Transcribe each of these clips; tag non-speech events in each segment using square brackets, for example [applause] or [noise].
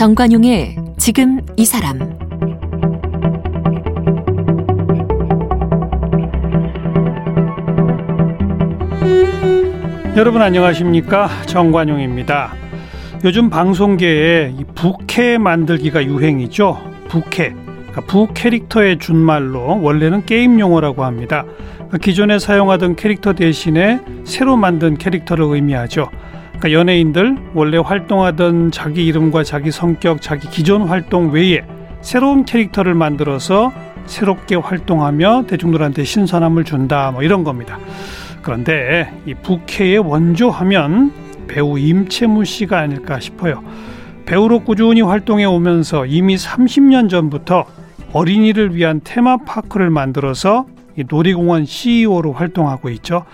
정관용의 지금 이 사람 여러분 안녕하십니까 정관용입니다. 요즘 방송계에 이 부캐 만들기가 유행이죠. 부캐. 그러니까 부캐릭터의 준말로 원래는 게임 용어라고 합니다. 기존에 사용하던 캐릭터 대신에 새로 만든 캐릭터를 의미하죠. 그러니까 연예인들 원래 활동하던 자기 이름과 자기 성격, 자기 기존 활동 외에 새로운 캐릭터를 만들어서 새롭게 활동하며 대중들한테 신선함을 준다 뭐 이런 겁니다. 그런데 이 부캐의 원조하면 배우 임채무 씨가 아닐까 싶어요. 배우로 꾸준히 활동해 오면서 이미 30년 전부터 어린이를 위한 테마파크를 만들어서 놀이공원 CEO로 활동하고 있죠.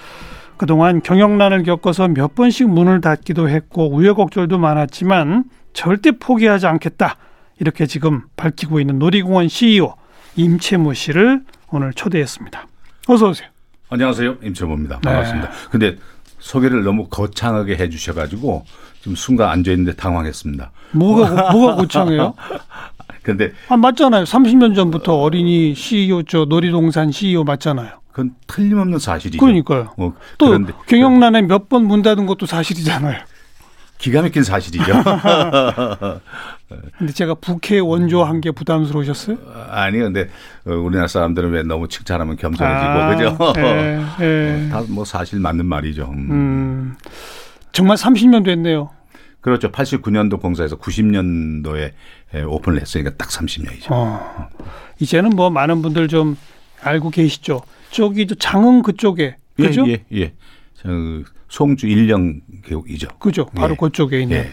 그동안 경영난을 겪어서 몇 번씩 문을 닫기도 했고 우여곡절도 많았지만 절대 포기하지 않겠다. 이렇게 지금 밝히고 있는 놀이공원 CEO 임채무 씨를 오늘 초대했습니다. 어서 오세요. 안녕하세요. 임채무입니다. 반갑습니다. 네. 근데 소개를 너무 거창하게 해 주셔 가지고 지금 순간 앉아 있는데 당황했습니다. 뭐가 뭐가 거창해요? [laughs] 근데 아 맞잖아요. 30년 전부터 어 린이 CEO 저 놀이동산 CEO 맞잖아요. 그건 틀림없는 사실이죠. 그러니까요. 어, 또 그런데, 경영난에 몇 번 문 닫은 것도 사실이잖아요. 기가 막힌 사실이죠. 근데 제가 북해 원조한 게 부담스러우셨어요? 아니 근데 어, 우리나라 사람들은 왜 너무 칭찬하면 겸손해지고 아, 그죠? 예, 예. 다뭐 사실 맞는 말이죠. 음. 음, 정말 30년 됐네요. 그렇죠. 89년도 공사에서 90년도에 오픈을 했으니까 딱 30년이죠. 어. 이제는 뭐 많은 분들 좀 알고 계시죠. 저기 장흥 그쪽에 그죠? 예, 예. 예. 저 송주 일령 교육이죠. 그죠. 바로 예. 그쪽에 있는. 예.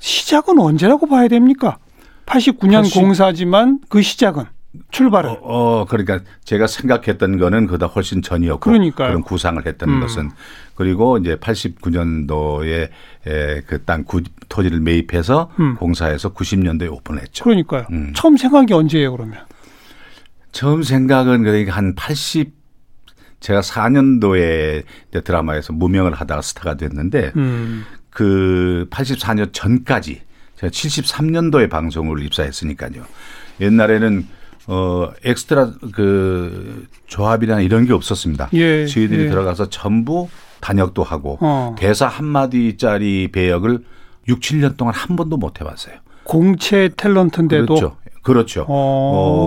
시작은 언제라고 봐야 됩니까? 89년 80... 공사지만 그 시작은 출발은. 어, 어, 그러니까 제가 생각했던 거는 그다 훨씬 전이었고 그러니까요. 그런 구상을 했던 음. 것은 그리고 이제 89년도에 그 땅 토지를 매입해서 음. 공사해서 90년도에 오픈했죠. 그러니까요. 음. 처음 생각한 게 언제예요, 그러면? 처음 생각은 그러니까 한 80, 제가 4년도에 드라마에서 무명을 하다가 스타가 됐는데 음. 그 84년 전까지 제가 73년도에 방송을 입사했으니까요. 옛날에는 어 엑스트라 그 조합이나 이런 게 없었습니다. 예, 저희들이 예. 들어가서 전부 단역도 하고 어. 대사 한 마디짜리 배역을 6, 7년 동안 한 번도 못 해봤어요. 공채 탤런트인데도 그렇죠. 그렇죠. 어.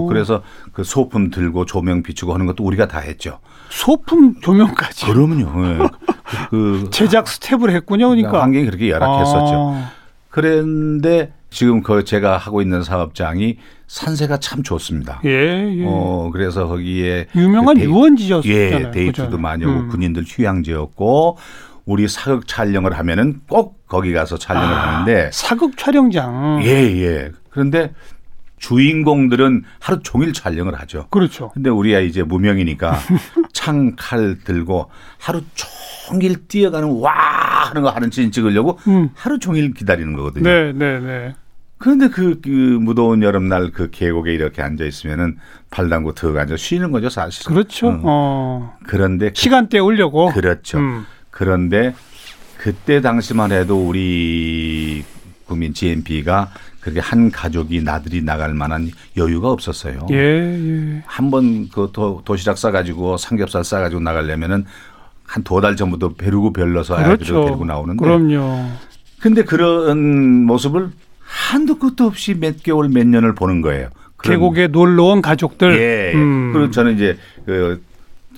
어. 그래서 그 소품 들고 조명 비추고 하는 것도 우리가 다 했죠. 소품 조명까지. 그러면요. 네. [laughs] 그 제작 스텝을 했군요. 그러니까 환경이 그렇게 열악했었죠. 아. 그런데 지금 그 제가 하고 있는 사업장이 산세가 참 좋습니다. 예, 예. 어 그래서 거기에 유명한 그 유원지였잖아요. 예, 데이트도 그죠? 많이 오고 음. 군인들 휴양지였고 우리 사극 촬영을 하면은 꼭 거기 가서 촬영을 아, 하는데 사극 촬영장. 예, 예. 그런데 주인공들은 하루 종일 촬영을 하죠. 그렇죠. 근데 우리야 이제 무명이니까 [laughs] 창, 칼 들고 하루 종일 뛰어가는 와 하는 거 하는 씬 찍으려고 음. 하루 종일 기다리는 거거든요. 네, 네, 네. 그런데 그, 그 무더운 여름날 그 계곡에 이렇게 앉아 있으면은 발 담고 턱 앉아 쉬는 거죠, 사실. 그렇죠. 응. 어. 그런데 시간 때우려고 그렇죠. 음. 그런데 그때 당시만 해도 우리 국민 GNP가 그렇게 한 가족이 나들이 나갈 만한 여유가 없었어요. 예, 예. 한번 그 도, 도시락 싸가지고 삼겹살 싸가지고 나가려면은 한 두 달 전부터 베르고 별러서 그렇죠. 아이들을 데리고 나오는데. 그럼요. 근데 그런 모습을 한도 끝도 없이 몇 개월 몇 년을 보는 거예요. 계곡에 놀러 온 가족들. 예. 음. 그리고 저는 이제 그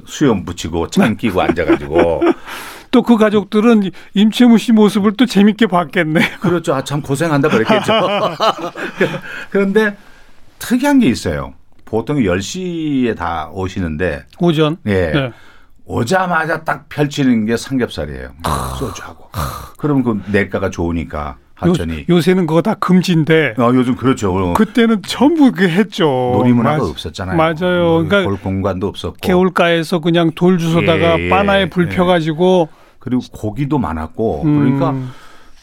수염 붙이고 창 끼고 앉아가지고 [laughs] 또 그 가족들은 임채무 씨 모습을 또 재밌게 봤겠네. [laughs] 그렇죠. 아, 참 고생한다 그랬겠죠. [laughs] 그런데 특이한 게 있어요. 보통 10시에 다 오시는데 오전. 예. 네. 오자마자 딱 펼치는 게 삼겹살이에요. 소주하고. 그럼 그 내가가 좋으니까 하천이. 요, 새는 그거 다 금지인데. 아, 요즘 그렇죠. 그때는 전부 그 했죠. 놀이문화가 맞, 없었잖아요. 맞아요. 그러니까 볼 공간도 없었고. 개울가에서 그냥 돌 주워다가 예, 바나에 불 예. 펴가지고 그리고 고기도 많았고 음. 그러니까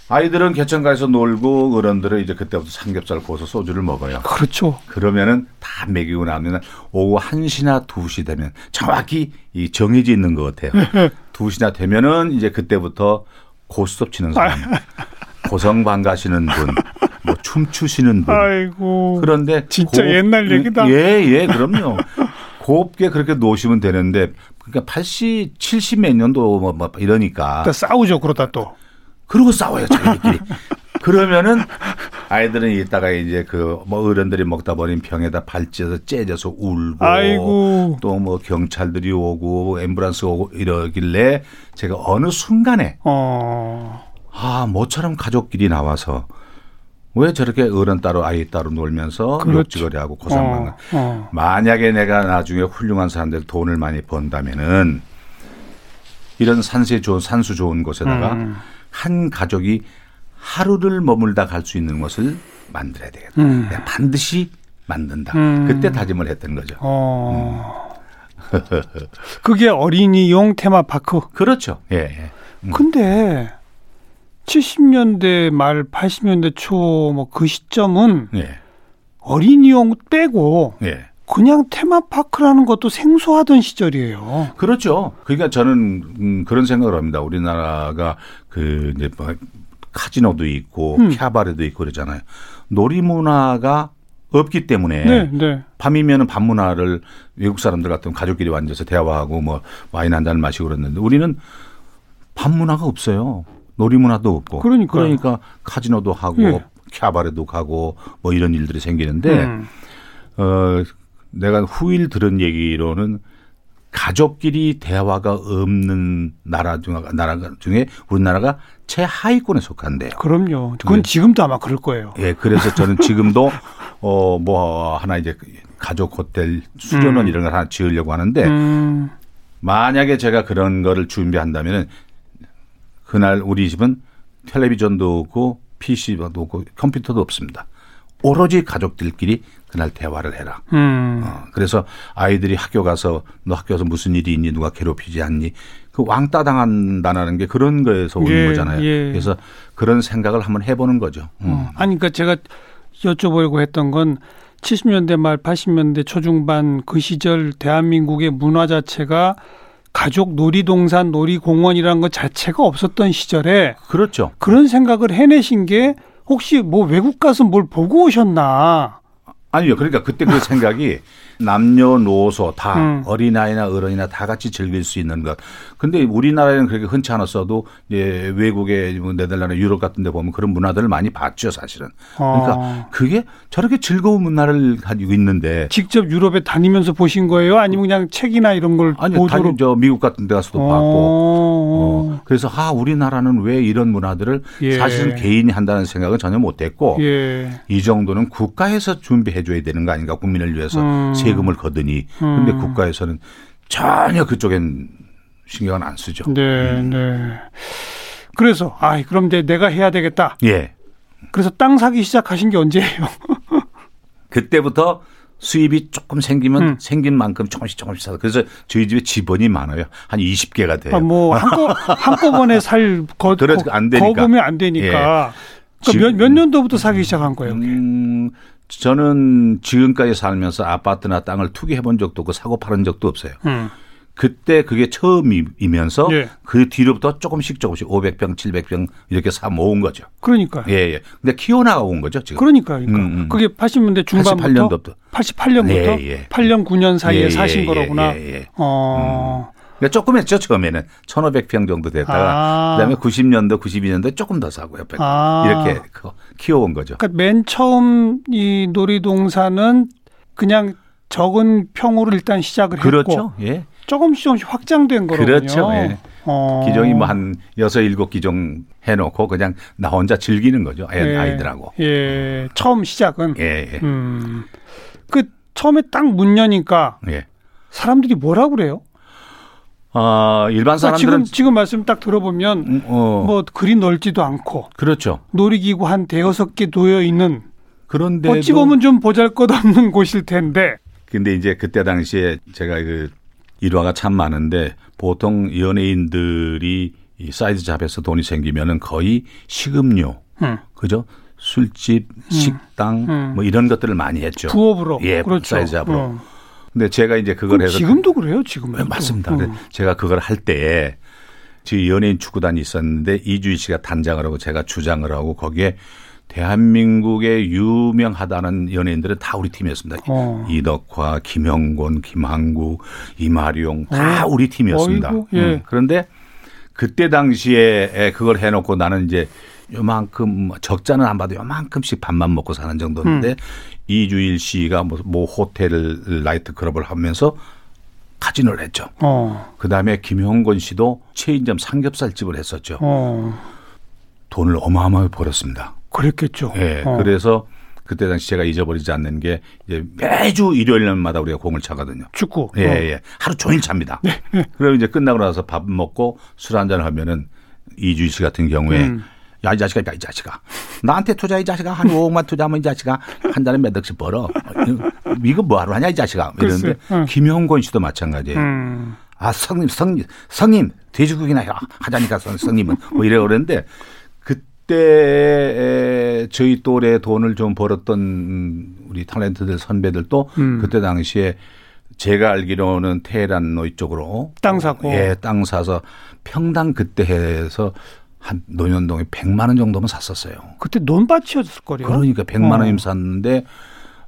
아이들은 개천가에서 놀고 어른들은 이제 그때부터 삼겹살 구워서 소주를 먹어요. 그렇죠. 그러면은 다 먹이고 나면 오후 1시나 2시 되면 정확히 이 정해져 있는 것 같아요. [laughs] 2시나 되면은 이제 그때부터 고스톱 치는 사람, [laughs] 고성방 가시는 분, 춤추시는 분. 아이고. 그런데 진짜 곱, 옛날 얘기다. 예, 예, 그럼요. 곱게 그렇게 놓으시면 되는데 그러니까 80, 70 몇 년도 뭐, 뭐 이러니까. 싸우죠, 그러다 또. 그러고 싸워요, 자기들끼리. 그러면은 아이들은 이따가 이제 그 뭐 어른들이 먹다 버린 병에다 발찌어서 째져서 울고 또 뭐 경찰들이 오고 앰뷸런스 오고 이러길래 제가 어느 순간에 어. 아 모처럼 가족끼리 나와서 왜 저렇게 어른 따로 아이 따로 놀면서 그렇죠. 욕지거리 하고 고상만 어, 어. 만약에 내가 나중에 훌륭한 사람들 돈을 많이 번다면은 이런 산세 좋은 산수 좋은 곳에다가 음. 한 가족이 하루를 머물다 갈 수 있는 것을 만들어야 되겠다. 음. 내가 반드시 만든다. 음. 그때 다짐을 했던 거죠. 어. 음. [laughs] 그게 어린이용 테마파크. 그렇죠. 예. 예. 음. 근데 70년대 말 80년대 초 뭐 그 시점은 예. 어린이용 빼고 예. 그냥 테마파크라는 것도 생소하던 시절이에요. 그렇죠. 그러니까 저는 음, 그런 생각을 합니다. 우리나라가 그 이제 뭐 카지노도 있고 음. 캬바레도 있고 그러잖아요. 놀이 문화가 없기 때문에 네, 네. 밤이면은 밤 문화를 외국 사람들 같으면 가족끼리 앉아서 대화하고 뭐 와인 한 잔 마시고 그랬는데 우리는 밤 문화가 없어요. 놀이 문화도 없고 그러니까 그러니까 카지노도 하고 예. 캬바레도 가고 뭐 이런 일들이 생기는데 음. 어 내가 후일 들은 얘기로는 가족끼리 대화가 없는 나라 중 나라 중에 우리나라가 최하위권에 속한대요. 그럼요. 그건 네. 지금도 아마 그럴 거예요. 예, 그래서 저는 지금도 [laughs] 어 뭐 하나 이제 가족 호텔 수련원 음. 이런 걸 하나 지으려고 하는데 음. 만약에 제가 그런 거를 준비한다면은 그날 우리 집은 텔레비전도 없고 PC도 없고 컴퓨터도 없습니다. 오로지 가족들끼리 그날 대화를 해라. 음. 어, 그래서 아이들이 학교 가서 너 학교 가서 무슨 일이 있니 누가 괴롭히지 않니 그 왕따 당한다는 게 그런 거에서 오는 예, 거잖아요. 예. 그래서 그런 생각을 한번 해보는 거죠. 음. 어. 아니 그러니까 제가 여쭤보려고 했던 건 70년대 말 80년대 초중반 그 시절 대한민국의 문화 자체가 가족 놀이동산 놀이공원이라는 것 자체가 없었던 시절에 그렇죠. 그런 생각을 해내신 게 혹시 뭐 외국 가서 뭘 보고 오셨나? 아니요. 그러니까 그때 그 생각이 [laughs] 남녀노소 다 음. 어린아이나 어른이나 다 같이 즐길 수 있는 것. 근데 우리나라에는 그렇게 흔치 않았어도 이제 외국의 뭐 네덜란드, 유럽 같은 데 보면 그런 문화들을 많이 봤죠, 사실은. 그러니까 어. 그게 저렇게 즐거운 문화를 가지고 있는데 직접 유럽에 다니면서 보신 거예요? 아니면 그냥 책이나 이런 걸 아니요, 보도로 저 미국 같은 데 가서도 어. 봤고. 어. 그래서 아, 우리나라는 왜 이런 문화들을 예. 사실은 개인이 한다는 생각은 전혀 못 했고 예. 이 정도는 국가에서 준비해 줘야 되는 거 아닌가 국민을 위해서 음. 세금을 거드니 그런데 음. 국가에서는 전혀 그쪽엔 신경을 안 쓰죠. 네, 음. 네. 그래서 아, 그럼 이제 내가 해야 되겠다. 예. 그래서 땅 사기 시작하신 게 언제예요? [laughs] 그때부터 수입이 조금 생기면 음. 생긴 만큼 조금씩 조금씩 사서 그래서 저희 집에 집원이 많아요. 한 20개가 돼요. 아, 뭐 한꺼, [laughs] 한꺼번에 살 거, 거, 안 되니까. 거금이 안 되니까. 예. 그러니까 몇, 몇 년도부터 사기 시작한 거예요? 음, 저는 지금까지 살면서 아파트나 땅을 투기해 본 적도 없고 사고 파는 적도 없어요. 음. 그때 그게 처음이면서 예. 그 뒤로부터 조금씩 조금씩 500평, 700평 이렇게 사 모은 거죠. 그러니까. 예, 예. 근데 키워나가 온 거죠, 지금. 그러니까. 그러니까. 음, 음. 그게 80년대 중반부터 88년도부터 88년부터 예, 예. 8년 9년 사이에 예, 사신 예, 거로구나. 예, 예. 어. 음. 그러니까 조금 했죠, 처음에는. 1,500평 정도 됐다가 아. 그다음에 90년도, 92년도에 조금 더 사고 옆에 아. 이렇게 키워온 거죠. 그러니까 맨 처음 이 놀이동산은 그냥 적은 평으로 일단 시작을 그렇죠. 했고 예. 조금씩 조금씩 확장된 거로군요. 그렇죠. 예. 어. 기종이 뭐 한 여섯 일곱 기종 해놓고 그냥 나 혼자 즐기는 거죠. 예. 아이들하고. 예. 처음 시작은. 예. 예. 음. 그 처음에 딱 문 여니까 예. 사람들이 뭐라 그래요? 어, 일반 그러니까 사람들은 지금 지금 말씀 딱 들어보면 음, 어. 뭐 그리 넓지도 않고 그렇죠. 놀이기구 한 대여섯 개 놓여 있는 그런데 어찌 보면 좀 보잘것없는 곳일 텐데 근데 이제 그때 당시에 제가 그 일화가 참 많은데 보통 연예인들이 이 side job에서 돈이 생기면은 거의 식음료, 음. 그죠? 술집, 음. 식당 음. 뭐 이런 것들을 많이 했죠. 부업으로. 예, 그렇죠. side job으로. 어. 근데 제가 이제 그걸 해서 지금도 그래요, 지금은. 네, 맞습니다. 음. 제가 그걸 할 때에 저희 연예인 축구단이 있었는데 이주희 씨가 단장을 하고 제가 주장을 하고 거기에 대한민국의 유명하다는 연예인들은 다 우리 팀이었습니다. 어. 이덕화, 김영곤, 김한국, 이마룡 다 어. 우리 팀이었습니다. 어이구, 예. 음, 그런데 그때 당시에 그걸 해놓고 나는 이제 요만큼 적자는 안 봐도 요만큼씩 밥만 먹고 사는 정도인데 음. 이주일 씨가 뭐, 뭐 호텔 나이트 클럽을 하면서 카지노를 했죠. 어. 그 다음에 김형곤 씨도 체인점 삼겹살집을 했었죠. 어. 돈을 어마어마하게 벌었습니다. 그랬겠죠. 예. 어. 그래서 그때 당시 제가 잊어버리지 않는 게 이제 매주 일요일마다 우리가 공을 차거든요. 축구. 예, 어. 예. 하루 종일 찹니다. 그럼 이제 끝나고 나서 밥 먹고 술 한잔 하면은 이주희 씨 같은 경우에 음. 야, 이 자식아, 야, 이 자식아. 나한테 투자, 이 자식아. 한 5억만 투자하면 이 자식아. 한 달에 몇 억씩 벌어. 이거 뭐하러 하냐, 이 자식아. 이러는데 응. 김형곤 씨도 마찬가지예요. 음. 아, 성님, 성님, 성님, 돼지고기나 해- 하자니까, 성- 성님은. 뭐 이래 그랬는데, 그때 저희 또래 돈을 좀 벌었던 음, 우리 탤런트들 선배들도 음. 그때 당시에 제가 알기로는 테헤란 이쪽으로 땅 사고. 예, 땅 사서 평당 그때 해서 한 노년동에 100만 원 정도면 샀었어요. 그때 논밭이었을 거요. 그러니까 100만 어. 원이면 샀는데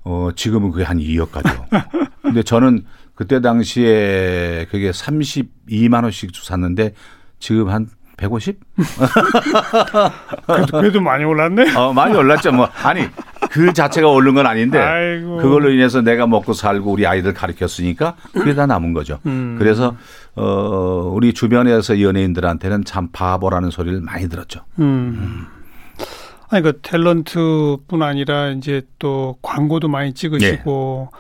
어 지금은 그게 한 2억 가죠. [laughs] 근데 저는 그때 당시에 그게 32만 원씩 샀는데 지금 한 150? [laughs] 그래도, 그래도 많이 올랐네. 어 많이 올랐죠. 뭐 아니 그 자체가 오른 건 아닌데 아이고. 그걸로 인해서 내가 먹고 살고 우리 아이들 가르쳤으니까 그게 다 남은 거죠. 음. 그래서 어 우리 주변에서 연예인들한테는 참 바보라는 소리를 많이 들었죠. 음. 아니 그 탤런트뿐 아니라 이제 또 광고도 많이 찍으시고 네.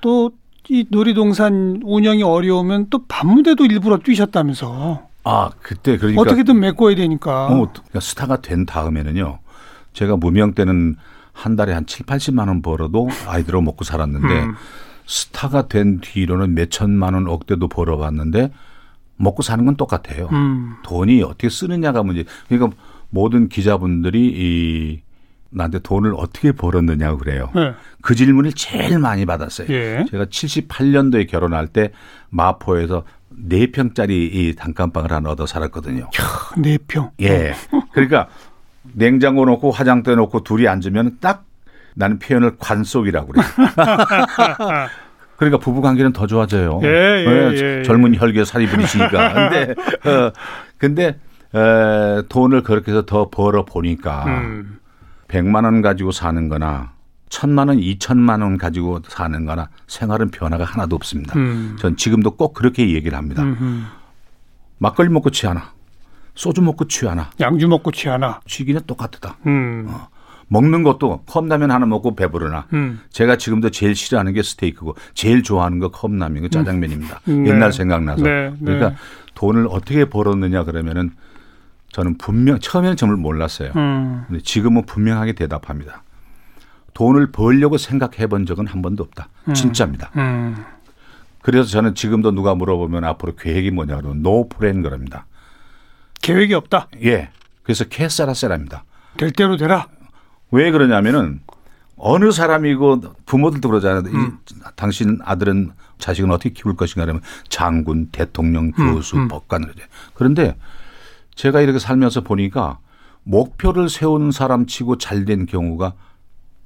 또이 놀이동산 운영이 어려우면 또 밤무대도 일부러 뛰셨다면서 아 그때 그러니까 어떻게든 메꿔야 되니까. 어, 그러니까 스타가 된 다음에는요. 제가 무명 때는 한 달에 한 7, 80만 원 벌어도 아이들로 먹고 살았는데 음. 스타가 된 뒤로는 몇 천만 원 억대도 벌어봤는데 먹고 사는 건 똑같아요. 음. 돈이 어떻게 쓰느냐가 문제. 그러니까 모든 기자분들이 이 나한테 돈을 어떻게 벌었느냐고 그래요. 네. 그 질문을 제일 많이 받았어요. 예. 제가 78년도에 결혼할 때 마포에서 4평짜리 이 단칸방을 하나 얻어 살았거든요. 네 평. 예. 그러니까 냉장고 놓고 화장대 놓고 둘이 앉으면 딱 나는 표현을 관속이라고 그래요. [laughs] 그러니까 부부 관계는 더 좋아져요. 예, 예, 네, 예, 예. 젊은 혈기에 살이 부리시니까. 근데 어 근데 에, 돈을 그렇게 해서 더 벌어 보니까 음. 100만 원 가지고 사는 거나 1000만 원, 2000만 원 가지고 사는 거나 생활은 변화가 하나도 없습니다. 음. 전 지금도 꼭 그렇게 얘기를 합니다. 음흠. 막걸리 먹고 취하나 소주 먹고 취하나 양주 먹고 취하나. 취기는 똑같다. 음. 먹는 것도 컵라면 하나 먹고 배부르나. 음. 제가 지금도 제일 싫어하는 게 스테이크고 제일 좋아하는 거 컵라면이고 짜장면입니다. 음. 옛날 네. 생각나서. 네, 네. 그러니까 돈을 어떻게 벌었느냐 그러면은 저는 분명 처음에는 정말 몰랐어요. 음. 근데 지금은 분명하게 대답합니다. 돈을 벌려고 생각해 본 적은 한 번도 없다. 진짜입니다. 음. 그래서 저는 지금도 누가 물어보면 앞으로 계획이 뭐냐 그러면 no plan 그럽니다. 계획이 없다. 예. 그래서 캐사라세랍니다. 될 대로 되라. 왜 그러냐면은 어느 사람이고 부모들도 그러잖아요. 이 음. 당신 아들은 자식은 어떻게 키울 것인가 그러면 장군, 대통령, 음, 교수, 법관 그러죠. 그런데 제가 이렇게 살면서 보니까 목표를 세우는 사람 치고 잘 된 경우가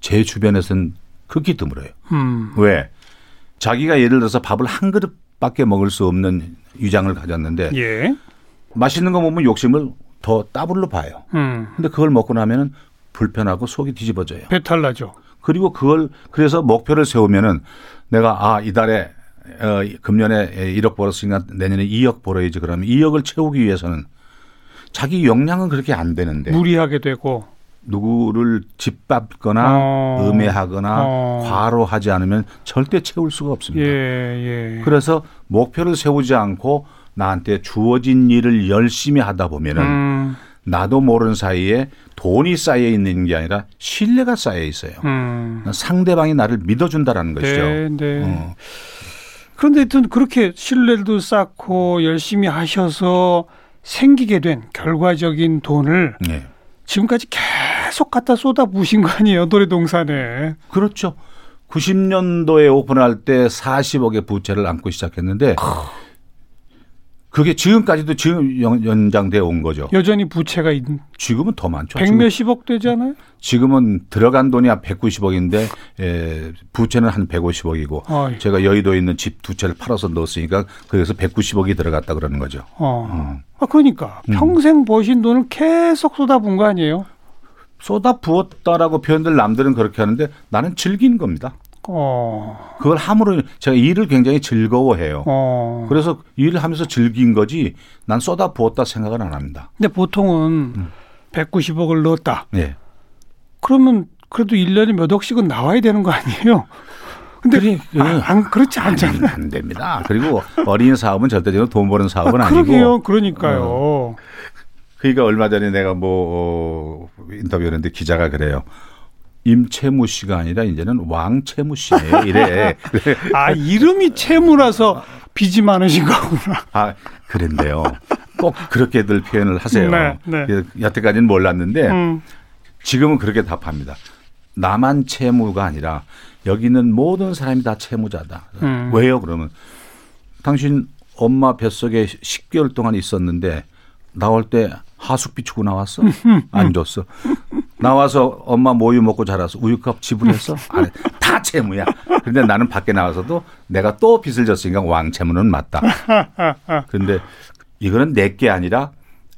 제 주변에서는 극히 드물어요. 음. 왜? 자기가 예를 들어서 밥을 한 그릇밖에 먹을 수 없는 위장을 가졌는데 예. 맛있는 거 먹으면 욕심을 더 따블로 봐요. 음. 근데 그걸 먹고 나면은 불편하고 속이 뒤집어져요. 배탈 나죠. 그리고 그걸 그래서 목표를 세우면은 내가 아 이달에 어, 금년에 1억 벌었으니까 내년에 2억 벌어야지 그러면 2억을 채우기 위해서는 자기 역량은 그렇게 안 되는데 무리하게 되고. 누구를 짓밟거나 어. 음해하거나 어. 과로하지 않으면 절대 채울 수가 예, 없습니다. 예. 그래서 목표를 세우지 않고 나한테 주어진 일을 열심히 하다 보면은 음. 나도 모르는 사이에 돈이 쌓여 있는 게 아니라 신뢰가 쌓여 있어요. 음. 상대방이 나를 믿어준다라는 것이죠. 네, 네. 어. 그런데 하여튼 그렇게 신뢰도 쌓고 열심히 하셔서 생기게 된 결과적인 돈을 네. 지금까지 계속 갖다 쏟아 부으신 거 아니에요 노래동산에 그렇죠. 90년도에 오픈할 때 40억의 부채를 안고 시작했는데 그게 지금까지도 지금 연, 장돼 온 거죠. 여전히 부채가 있... 지금은 더 많죠. 백몇십억 되잖아요. 지금은 들어간 돈이 한 190억인데 에, 부채는 한 150억이고 어이. 제가 여의도에 있는 집 두 채를 팔아서 넣었으니까 그래서 190억이 들어갔다 그러는 거죠. 어. 음. 아 그러니까 평생 음. 버신 돈을 계속 쏟아부은 거 아니에요? 쏟아 부었다라고 표현들 남들은 그렇게 하는데 나는 즐긴 겁니다. 어. 그걸 함으로 제가 일을 굉장히 즐거워해요. 어. 그래서 일을 하면서 즐긴 거지 난 쏟아 부었다 생각은 안 합니다. 근데 보통은 음. 190억을 넣었다. 네. 그러면 그래도 1년에 몇 억씩은 나와야 되는 거 아니에요? 근데 그래, 아, 안 그렇지 않잖아요. 안, 됩니다. 그리고 어린 사업은 절대적으로 돈 버는 사업은 아, 니고 그러니까요. 어. 그러니까 얼마 전에 내가 뭐 어, 인터뷰했는데 기자가 그래요. 임채무 씨가 아니라 이제는 왕채무 씨예요. 이래. [laughs] 아 이름이 채무라서 빚이 많으신 거구나. 아 그런데요. 꼭 그렇게들 표현을 하세요. 네, 네. 여태까지는 몰랐는데 음. 지금은 그렇게 답합니다. 나만 채무가 아니라 여기는 모든 사람이 다 채무자다. 음. 왜요? 그러면 당신 엄마 뱃속에 10개월 동안 있었는데 나올 때 하숙 비추고 나왔어? 안 줬어. 나와서 엄마 모유 먹고 자라서 우유컵 지불했어? 안 해. 다 채무야. 그런데 나는 밖에 나와서도 내가 또 빚을 졌으니까 왕채무는 맞다. 그런데 이거는 내게 아니라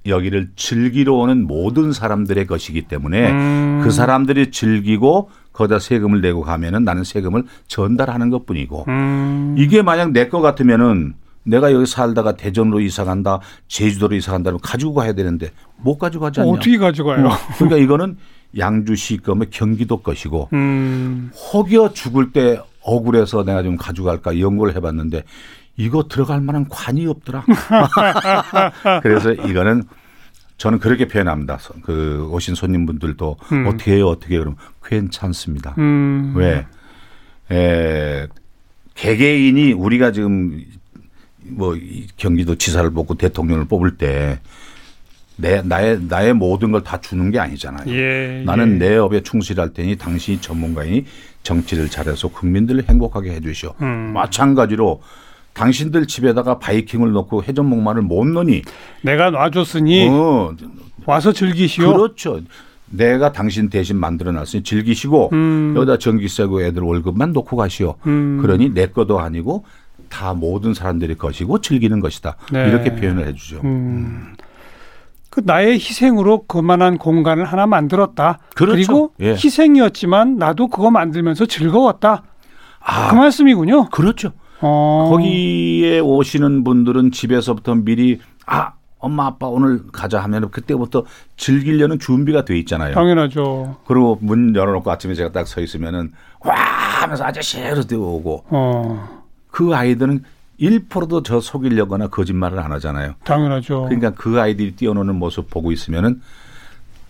여기를 즐기러 오는 모든 사람들의 것이기 때문에 음. 그 사람들이 즐기고 거기다 세금을 내고 가면은 나는 세금을 전달하는 것 뿐이고 음. 이게 만약 내 거 같으면은 내가 여기 살다가 대전으로 이사 간다, 제주도로 이사 간다면 가지고 가야 되는데 못 가지고 가지 않냐. 어떻게 가져가요? 어. 그러니까 이거는 양주시 거면 경기도 것이고 음. 혹여 죽을 때 억울해서 내가 좀 가져갈까 연구를 해봤는데 이거 들어갈 만한 관이 없더라. [laughs] 그래서 이거는 저는 그렇게 표현합니다. 그 오신 손님분들도 음. 어떻게 해요? 어떻게 해요? 그럼 괜찮습니다. 음. 왜? 에, 개개인이 우리가 지금 뭐 경기도 지사를 뽑고 대통령을 뽑을 때 내, 나의, 나의 모든 걸 다 주는 게 아니잖아요. 예, 나는 예. 내 업에 충실할 테니 당신이 전문가이니 정치를 잘해서 국민들을 행복하게 해 주시오. 음. 마찬가지로 당신들 집에다가 바이킹을 넣고 회전목마를 못 넣니? 내가 놔줬으니 어. 와서 즐기시오. 그렇죠. 내가 당신 대신 만들어 놨으니 즐기시고 음. 여기다 전기세고 애들 월급만 놓고 가시오. 음. 그러니 내 것도 아니고 다 모든 사람들의 것이고 즐기는 것이다. 네. 이렇게 표현을 해주죠. 음. 음. 그 나의 희생으로 그만한 공간을 하나 만들었다. 그렇죠. 그리고 예. 희생이었지만 나도 그거 만들면서 즐거웠다. 아, 그 말씀이군요. 그렇죠. 어. 거기에 오시는 분들은 집에서부터 미리 아 엄마 아빠 오늘 가자 하면 그때부터 즐기려는 준비가 돼 있잖아요. 당연하죠. 그리고 문 열어놓고 아침에 제가 딱 서 있으면은 와 하면서 아저씨 이러 뛰어오고 어. 그 아이들은 1%도 저 속이려거나 거짓말을 안 하잖아요. 당연하죠. 그러니까 그 아이들이 뛰어노는 모습 보고 있으면은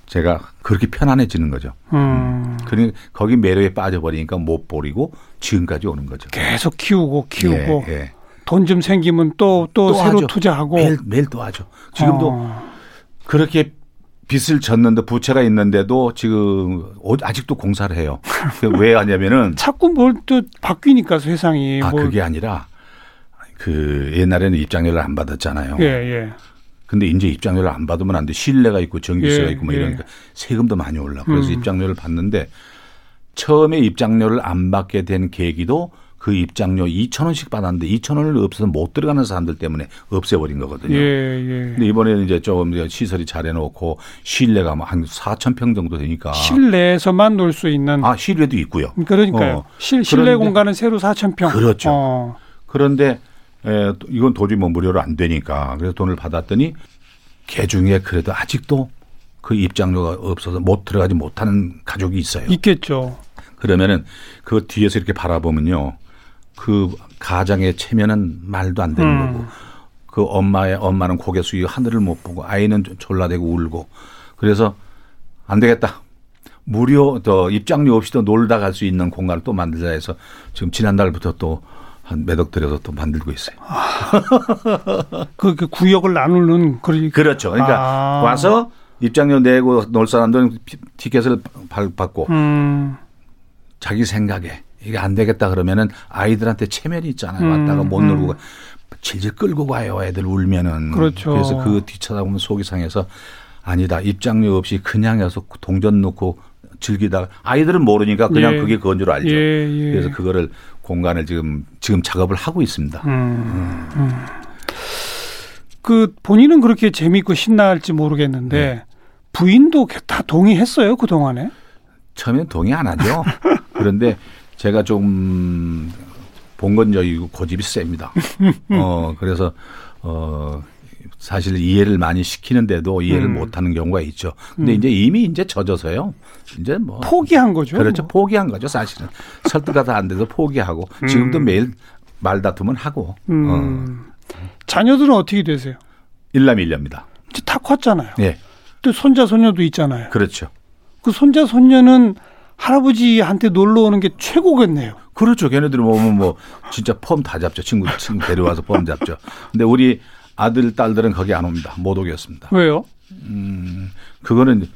제가 그렇게 편안해지는 거죠. 음. 그러니 거기 매력에 빠져버리니까 못 버리고 지금까지 오는 거죠. 계속 키우고 키우고 예, 예. 돈좀 생기면 또또 또, 또 새로 하죠. 투자하고 매일, 매일 또 하죠. 지금도 어. 그렇게 빚을 졌는데 부채가 있는데도 지금 아직도 공사를 해요. [laughs] 왜 하냐면은 자꾸 뭘 또 바뀌니까 세상이. 아 그게 아니라 그 옛날에는 입장료를 안 받았잖아요. 예, 예. 근데 이제 입장료를 안 받으면 안 돼. 신뢰가 있고 전기세가 예, 있고 뭐 예. 이러니까 세금도 많이 올라. 그래서 음. 입장료를 받는데 처음에 입장료를 안 받게 된 계기도 그 입장료 2천 원씩 받았는데 2천 원을 없어서 못 들어가는 사람들 때문에 없애버린 거거든요. 예, 예. 근데 이번에는 이제 좀 시설이 잘 해놓고 실내가 뭐한 4천 평 정도 되니까 실내에서만 놀 수 있는 아 실외도 있고요. 그러니까요. 어. 실, 실내 공간은 새로 4천 평. 그렇죠. 어. 그런데 에, 이건 도저히 뭐 무료로 안 되니까 그래서 돈을 받았더니 개 중에 그래도 아직도 그 입장료가 없어서 못 들어가지 못하는 가족이 있어요. 있겠죠. 그러면은 그 뒤에서 이렇게 바라보면요. 그 가장의 체면은 말도 안 되는 음. 거고 그 엄마의 엄마는 고개 숙이고 하늘을 못 보고 아이는 졸라대고 울고 그래서 안 되겠다. 무료 더 입장료 없이도 놀다 갈 수 있는 공간을 또 만들자 해서 지금 지난달부터 또 한몇억 들여서 또 만들고 있어요. 그, 그 구역을 나누는 그러 그렇죠. 그러니까 아. 와서 입장료 내고 놀 사람들은 티켓을 받고 음. 자기 생각에 이게 안 되겠다 그러면은 아이들한테 체면이 있잖아요. 음. 왔다가 못 놀고 음. 질질 끌고 가요. 애들 울면은. 그렇죠. 그래서 그 뒤쳐다보면 속이 상해서 아니다. 입장료 없이 그냥 해서 동전 넣고 즐기다가 아이들은 모르니까 그냥 예. 그게 그건 줄 알죠. 예, 예. 그래서 그거를 공간을 지금 지금 작업을 하고 있습니다. 음, 음. 그 본인은 그렇게 재밌고 신나할지 모르겠는데 네. 부인도 다 동의했어요 그 동안에. 처음엔 동의 안 하죠. 그런데 제가 좀 봉건적이고 고집이 셉니다. [laughs] 어, 그래서, 어, 사실 이해를 많이 시키는데도 이해를 음. 못 하는 경우가 있죠. 근데 음. 이제 이미 이제 젖어서요. 이제 뭐. 포기한 거죠. 그렇죠. 뭐. 포기한 거죠, 사실은. 설득가 다안 돼서 포기하고 지금도 음. 매일 말다툼은 하고. 어, 음. 자녀들은 어떻게 되세요? 일남일녀입니다. 이제 다 컸잖아요. 예. 또 손자 손녀도 있잖아요. 그렇죠. 그 손자 손녀는 할아버지한테 놀러 오는 게 최고겠네요. 그렇죠. 걔네들이 오면 뭐 진짜 펌 다 잡죠. 친구, 친구 데려와서 펌 잡죠. 근데 우리 아들, 딸들은 거기 안 옵니다. 못 오겠습니다. 왜요? 음, 그거는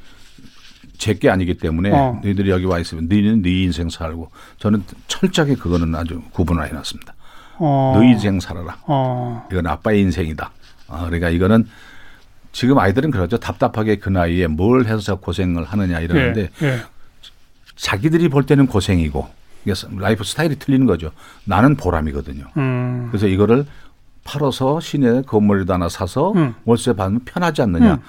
제 게 아니기 때문에 어. 너희들이 여기 와 있으면 너희는 네 인생 살고 저는 철저하게 그거는 아주 구분을 해놨습니다. 어. 너 인생 살아라. 어. 이건 아빠의 인생이다. 아, 그러니까 이거는 지금 아이들은 그러죠. 답답하게 그 나이에 뭘 해서 고생을 하느냐 이러는데 예, 예. 자기들이 볼 때는 고생이고 라이프 스타일이 틀리는 거죠. 나는 보람이거든요. 음. 그래서 이거를 팔아서 시내 건물에다 하나 사서 음. 월세 받으면 편하지 않느냐. 음.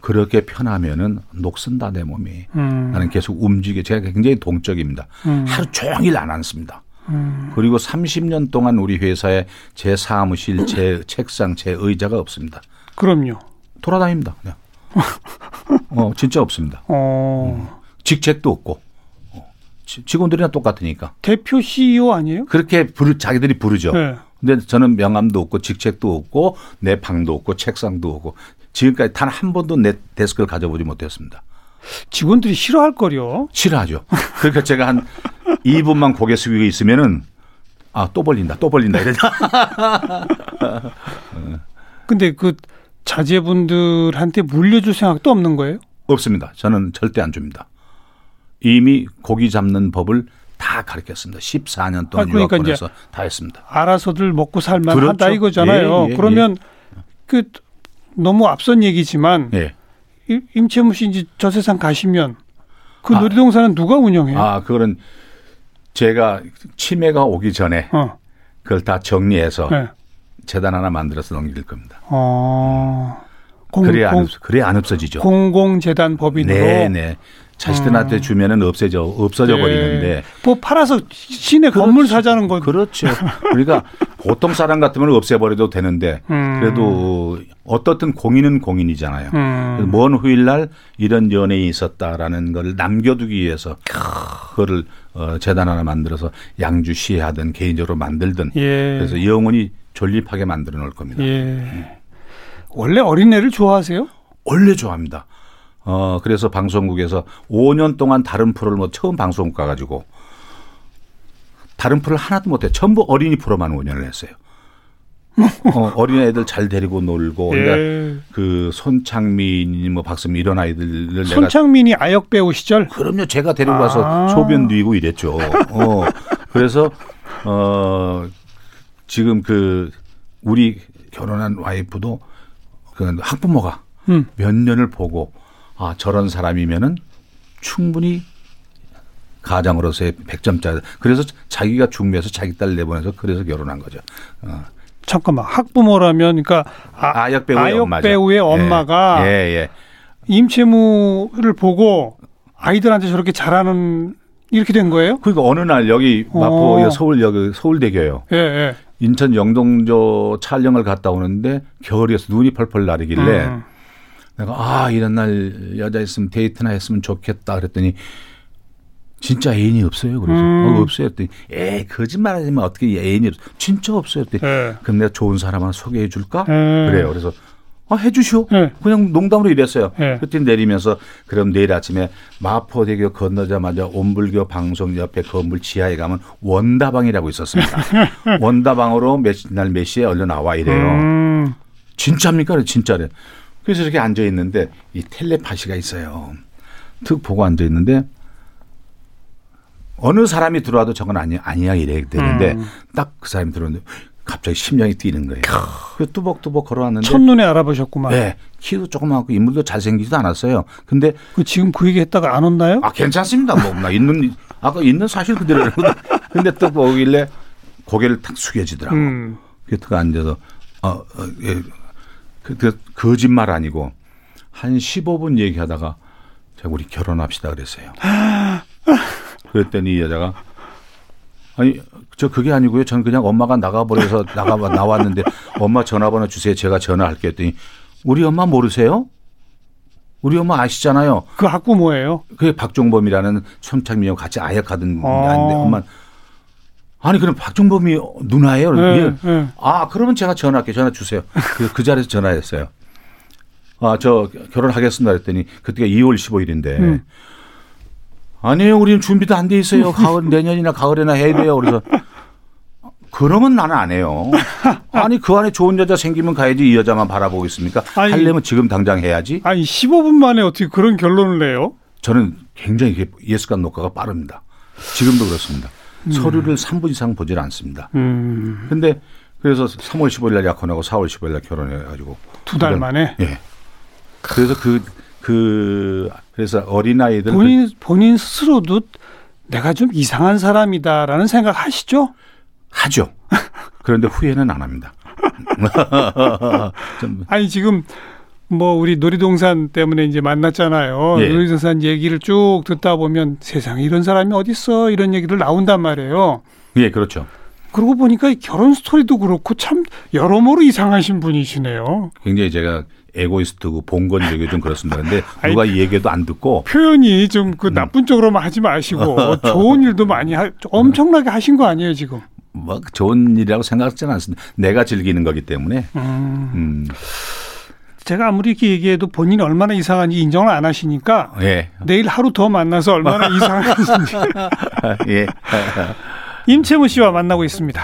그렇게 편하면은 녹슨다 내 몸이. 음. 나는 계속 움직여. 제가 굉장히 동적입니다. 음. 하루 종일 안 앉습니다. 음. 그리고 30년 동안 우리 회사에 제 사무실, 제 책상, 제 의자가 없습니다. 그럼요. 돌아다닙니다. 그냥. [laughs] 어, 진짜 없습니다. 어. 직책도 없고. 직원들이랑 똑같으니까. 대표 CEO 아니에요? 그렇게 부르, 자기들이 부르죠. 네. 근데 저는 명함도 없고 직책도 없고 내 방도 없고 책상도 없고 지금까지 단 한 번도 내 데스크를 가져보지 못했습니다. 직원들이 싫어할 거요. 싫어하죠. 그러니까 제가 한 2분만 고개 숙이고 있으면은 아, 또 벌린다, 또 벌린다 이러자. [laughs] 근데 그 자제분들한테 물려줄 생각도 없는 거예요? 없습니다. 저는 절대 안 줍니다. 이미 고기 잡는 법을 다 가르쳤습니다. 14년 동안 아, 그러니까 유학 이제 보내서 다 했습니다. 알아서들 먹고 살만 그렇죠. 하다 이거잖아요. 예, 예, 그러면 그 너무 앞선 얘기지만 예. 임- 임채무 씨 이제 저 세상 가시면 그 아. 놀이동산은 누가 운영해요? 아, 그거는 제가 치매가 오기 전에 어. 그걸 다 정리해서 네. 재단 하나 만들어서 넘길 겁니다. 어. 공, 그래야 안, 공, 없, 그래야 안 없어지죠. 공공재단 법인으로 네, 네. 자식들한테 음. 주면은 없어져 없어져 네. 버리는데 뭐 팔아서 시내 건물 사자는 거. 그렇죠. 그러니까 [laughs] 보통 사람 같으면 없애버려도 되는데 음. 그래도 어떻든 공인은 공인이잖아요. 음. 먼 후일날 이런 연예인이 있었다라는 걸 남겨두기 위해서 그거를 어, 재단 하나 만들어서 양주시에 하든 개인적으로 만들든 예. 그래서 영원히 존립하게 만들어 놓을 겁니다. 예. 원래 어린애를 좋아하세요? 원래 좋아합니다. 어, 그래서 방송국에서 5년 동안 다른 프로를 뭐 처음 방송국 가가지고 다른 프로를 하나도 못해. 전부 어린이 프로만 5년을 했어요. 어, 어린 애들 잘 데리고 놀고. 그러니까 예. 그 손창민이 뭐 박수민 이런 아이들을 손창민이 아역 배우 시절. 그럼요. 제가 데리고 아. 가서 소변 누이고 이랬죠. 어. 그래서 어 지금 그 우리 결혼한 와이프도 그 학부모가 음. 몇 년을 보고 아 저런 사람이면은 충분히 가장으로서의 100점짜리. 그래서 자기가 중매해서 자기 딸 내보내서 그래서 결혼한 거죠. 어. 잠깐만 학부모라면 그러니까 아, 아역 배우의 아역 엄마죠. 배우의 예. 엄마가 예, 예. 임채무를 보고 아이들한테 저렇게 잘하는 이렇게 된 거예요? 그러니까 어느 날 여기 마포 어. 서울 여기 서울대교요. 예, 예. 인천 영동조 촬영을 갔다 오는데 겨울이어서 눈이 펄펄 나르길래 음. 내가 아 이런 날 여자 있으면 데이트나 했으면 좋겠다 그랬더니 진짜 애인이 없어요. 그래서 음. 어, 없어요. 그랬더니 에 거짓말 하지 마 어떻게 애인이 없 진짜 없어요. 그랬더니 예. 그럼 내가 좋은 사람 하나 소개해 줄까? 예. 그래요. 그래서 아 해주시오. 예. 그냥 농담으로 이랬어요. 예. 그때 내리면서 그럼 내일 아침에 마포대교 건너자마자 온불교 방송 옆에 건물 지하에 가면 원다방이라고 있었습니다. [laughs] 원다방으로 몇 날 몇 시에 얼른 나와 이래요. 음. 진짜입니까? 진짜래. 그래서 이렇게 앉아 있는데 이 텔레파시가 있어요. 툭 보고 앉아 있는데 어느 사람이 들어와도 저건 아니 아니야 이래 되는데 음. 딱그 사람이 들어오는데 갑자기 심장이 뛰는 거예요. 그 뚜벅뚜벅 걸어왔는데 첫눈에 알아보셨구만. 네, 키도 조그맣고 인물도 잘생기지도 않았어요. 근데 그 지금 그 얘기 했다가 안 혼나요? 아 괜찮습니다. 뭐나 있는 아까 있는 사실 그대로. [laughs] 근데 또 보길래 고개를 탁 숙여지더라고. 음. 그래서 앉아서 어, 어 예. 그, 그 거짓말 아니고 한 15분 얘기하다가 제가 우리 결혼합시다 그랬어요. [gasps] 그랬더니 이 여자가 아니 저 그게 아니고요. 전 그냥 엄마가 나가버려서 [laughs] 나가 나왔는데 엄마 전화번호 주세요. 제가 전화할게요. 했더니 우리 엄마 모르세요? 우리 엄마 아시잖아요. 그 학부모예요? 그게 박종범이라는 손창민하고 같이 아역하던 아. 아닌데 엄마 아니 그럼 박종범이 누나예요? 네, 네. 아 그러면 제가 전화할게요. 전화 주세요. 그, 그 자리에서 전화했어요. 아 저 결혼하겠습니다 했더니 그때가 2월 15일인데 음. 아니에요. 우리는 준비도 안 돼 있어요. 가을 내년이나 가을에나 해야 돼요. 그래서 그러면 나는 안 해요. 아니 그 안에 좋은 여자 생기면 가야지 이 여자만 바라보고 있습니까? 아니, 하려면 지금 당장 해야지. 아니 15분 만에 어떻게 그런 결론을 내요? 저는 굉장히 예습관 녹화가 빠릅니다. 지금도 그렇습니다. 음. 서류를 3분 이상 보질 않습니다. 음. 근데 그래서 3월 15일 날 약혼하고 4월 15일 날 결혼해 가지고 두 달 만에 예. 그래서 그그 그래서 어린 아이들 본인 그 본인 스스로도 내가 좀 이상한 사람이다라는 생각 하시죠? 하죠. [laughs] 그런데 후회는 안 합니다. [laughs] 아니 지금 뭐 우리 놀이동산 때문에 이제 만났잖아요. 예. 놀이동산 얘기를 쭉 듣다 보면 세상에 이런 사람이 어딨어 이런 얘기를 나온단 말이에요. 예, 그렇죠. 그러고 보니까 결혼 스토리도 그렇고 참 여러모로 이상하신 분이시네요. 굉장히 제가 에고이스트고 봉건적이 좀 그렇습니다. 근데 [laughs] 누가 아니, 얘기도 안 듣고 표현이 좀그 음. 나쁜 쪽으로만 하지 마시고 [laughs] 좋은 일도 많이 하, 엄청나게 하신 거 아니에요 지금? 뭐 좋은 일이라고 생각하지는 않습니다. 내가 즐기는 거기 때문에. 음. 음. 제가 아무리 이렇게 얘기해도 본인이 얼마나 이상한지 인정을 안 하시니까 예. 내일 하루 더 만나서 얼마나 [laughs] 이상한지. 예. 임채무 씨와 만나고 있습니다.